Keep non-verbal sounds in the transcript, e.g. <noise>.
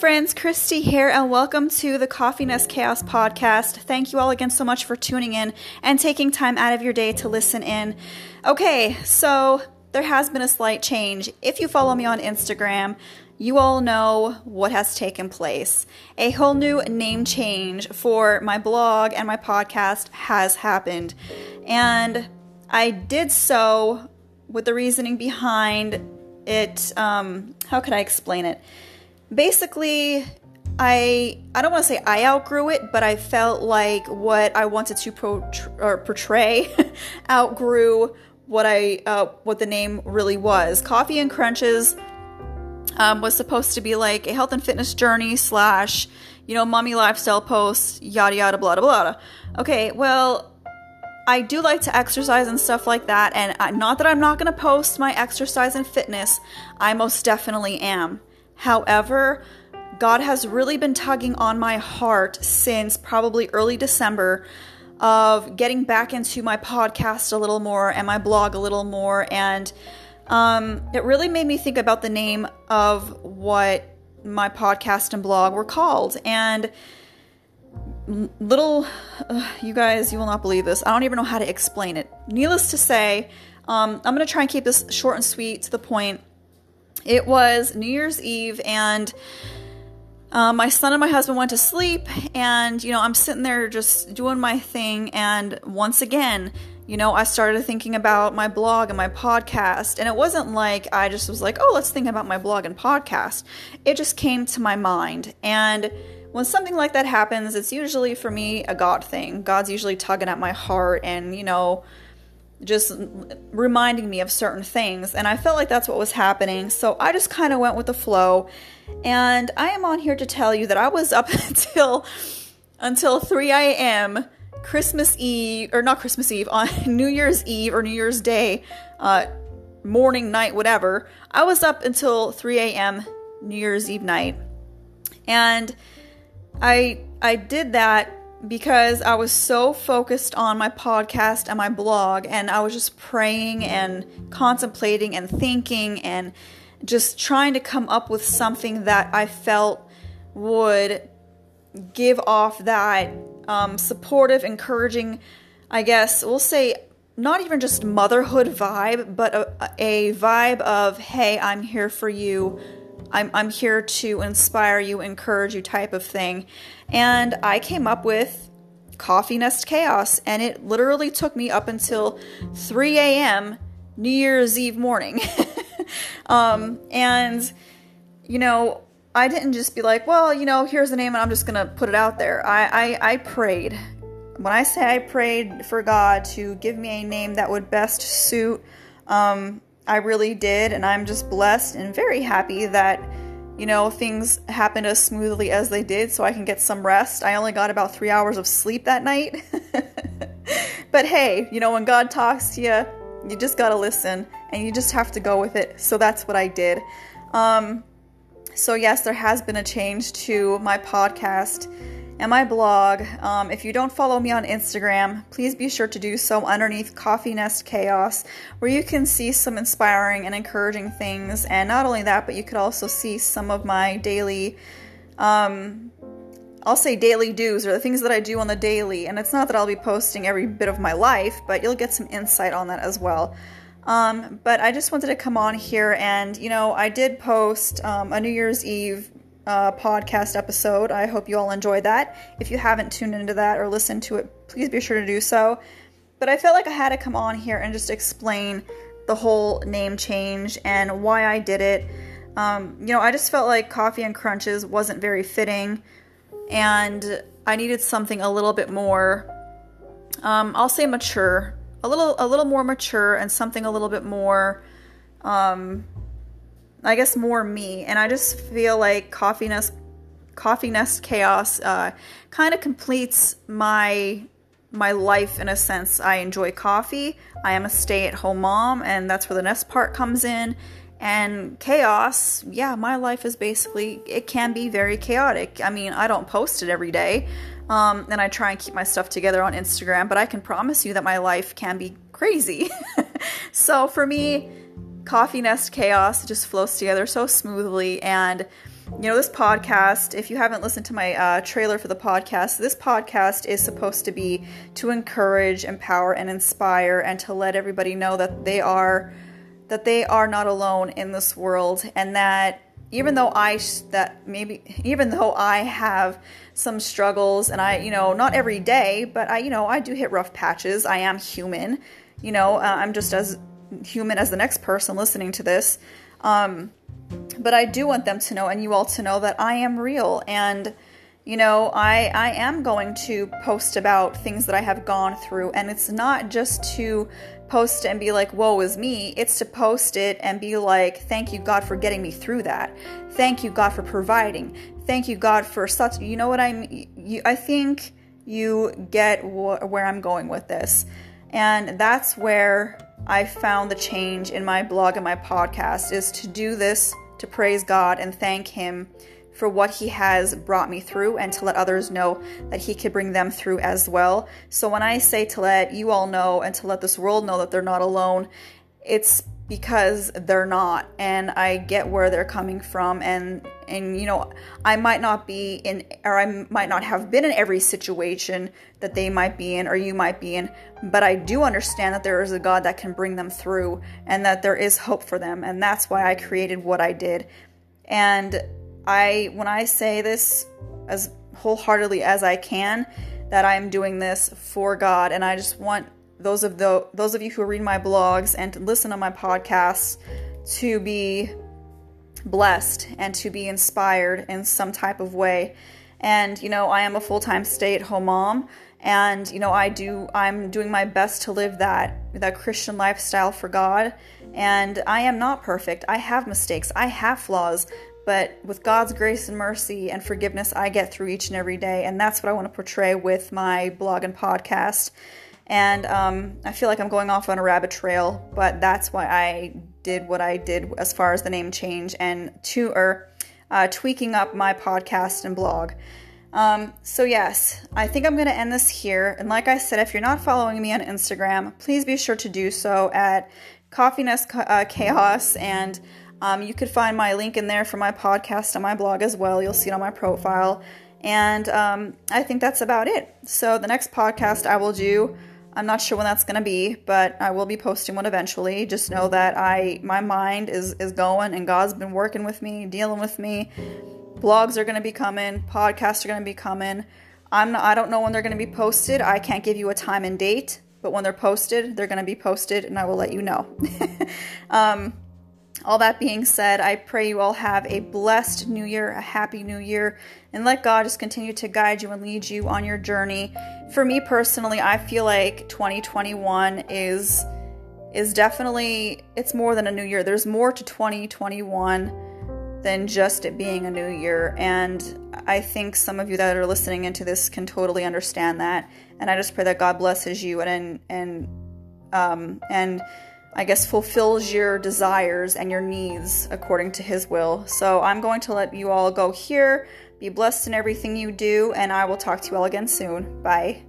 friends, Christy here, and welcome to the Coffee Nest Chaos podcast. Thank you all again so much for tuning in and taking time out of your day to listen in. Okay, so there has been a slight change. If you follow me on Instagram, you all know what has taken place. A whole new name change for my blog and my podcast has happened. And I did so with the reasoning behind it. Um, how could I explain it? Basically I I don't want to say I outgrew it, but I felt like what I wanted to or portray <laughs> outgrew what I uh, what the name really was. Coffee and Crunches um, was supposed to be like a health and fitness journey slash you know mommy lifestyle post yada yada blah blah blah. Okay, well. I do like to exercise and stuff like that, and I, not that I'm not going to post my exercise and fitness, I most definitely am. However, God has really been tugging on my heart since probably early December of getting back into my podcast a little more and my blog a little more. And um, it really made me think about the name of what my podcast and blog were called. And little, uh, you guys, you will not believe this. I don't even know how to explain it. Needless to say, um, I'm going to try and keep this short and sweet to the point. It was New Year's Eve, and uh, my son and my husband went to sleep, and you know, I'm sitting there just doing my thing, and once again, you know, I started thinking about my blog and my podcast, and it wasn't like I just was like, oh, let's think about my blog and podcast. It just came to my mind, and when something like that happens, it's usually for me a God thing. God's usually tugging at my heart, and you know, just reminding me of certain things. And I felt like that's what was happening. So I just kind of went with the flow. And I am on here to tell you that I was up <laughs> until until 3 a.m. Christmas Eve, or not Christmas Eve, <laughs> on New Year's Eve or New Year's Day, uh, morning, night, whatever. I was up until 3 a.m. New Year's Eve night. And I I did that because I was so focused on my podcast and my blog, and I was just praying and contemplating and thinking and just trying to come up with something that I felt would give off that um, supportive, encouraging, I guess we'll say, not even just motherhood vibe, but a, a vibe of, hey, I'm here for you. I'm, I'm here to inspire you, encourage you type of thing. And I came up with Coffee Nest Chaos, and it literally took me up until 3 a.m. New Year's Eve morning. <laughs> um, and, you know, I didn't just be like, well, you know, here's the name and I'm just gonna put it out there. I, I, I prayed. When I say I prayed for God to give me a name that would best suit um, I really did, and I'm just blessed and very happy that, you know, things happened as smoothly as they did so I can get some rest. I only got about three hours of sleep that night. <laughs> but hey, you know, when God talks to you, you just gotta listen and you just have to go with it. So that's what I did. Um, so, yes, there has been a change to my podcast and my blog. Um, if you don't follow me on Instagram, please be sure to do so underneath Coffee Nest Chaos, where you can see some inspiring and encouraging things. And not only that, but you could also see some of my daily, um, I'll say daily do's or the things that I do on the daily. And it's not that I'll be posting every bit of my life, but you'll get some insight on that as well. Um, but I just wanted to come on here and, you know, I did post um, a New Year's Eve uh, podcast episode. I hope you all enjoyed that. If you haven't tuned into that or listened to it, please be sure to do so. But I felt like I had to come on here and just explain the whole name change and why I did it. Um, you know, I just felt like Coffee and Crunches wasn't very fitting, and I needed something a little bit more. Um, I'll say mature, a little, a little more mature, and something a little bit more. Um, I guess more me, and I just feel like Coffee Nest, Coffee Nest Chaos uh, kind of completes my my life in a sense. I enjoy coffee. I am a stay-at-home mom, and that's where the nest part comes in. And chaos, yeah, my life is basically it can be very chaotic. I mean, I don't post it every day, um, and I try and keep my stuff together on Instagram, but I can promise you that my life can be crazy. <laughs> so for me Coffee Nest Chaos just flows together so smoothly, and you know, this podcast, if you haven't listened to my uh, trailer for the podcast, this podcast is supposed to be to encourage, empower, and inspire, and to let everybody know that they are that they are not alone in this world, and that even though I that maybe even though I have some struggles, and I you know not every day, but I you know I do hit rough patches. I am human, you know. Uh, I'm just as human as the next person listening to this. Um, but I do want them to know and you all to know that I am real. And you know I I am going to post about things that I have gone through. And it's not just to post and be like woe is me. It's to post it and be like thank you God for getting me through that. Thank you God for providing. Thank you God for such you know what I mean? You, I think you get wh- where I'm going with this. And that's where I found the change in my blog and my podcast is to do this to praise God and thank Him for what He has brought me through and to let others know that He could bring them through as well. So when I say to let you all know and to let this world know that they're not alone, it's because they're not and I get where they're coming from and and you know I might not be in or I might not have been in every situation that they might be in or you might be in but I do understand that there is a God that can bring them through and that there is hope for them and that's why I created what I did. And I when I say this as wholeheartedly as I can that I'm doing this for God and I just want those of the those of you who read my blogs and listen to my podcasts to be blessed and to be inspired in some type of way. And you know, I am a full-time stay-at-home mom and you know, I do I'm doing my best to live that that Christian lifestyle for God. And I am not perfect. I have mistakes. I have flaws, but with God's grace and mercy and forgiveness, I get through each and every day. And that's what I want to portray with my blog and podcast. And um, I feel like I'm going off on a rabbit trail, but that's why I did what I did as far as the name change and to or uh, tweaking up my podcast and blog. Um, so yes, I think I'm going to end this here. And like I said, if you're not following me on Instagram, please be sure to do so at Coffee Nest uh, Chaos, and um, you could find my link in there for my podcast on my blog as well. You'll see it on my profile. And um, I think that's about it. So the next podcast I will do I'm not sure when that's going to be, but I will be posting one eventually. Just know that I my mind is is going and God's been working with me, dealing with me. Blogs are going to be coming, podcasts are going to be coming. I'm not, I don't know when they're going to be posted. I can't give you a time and date, but when they're posted, they're going to be posted and I will let you know. <laughs> um, all that being said, I pray you all have a blessed new year, a happy new year, and let God just continue to guide you and lead you on your journey. For me personally, I feel like 2021 is is definitely it's more than a new year. There's more to 2021 than just it being a new year, and I think some of you that are listening into this can totally understand that. And I just pray that God blesses you and and um and I guess, fulfills your desires and your needs according to His will. So I'm going to let you all go here. Be blessed in everything you do, and I will talk to you all again soon. Bye.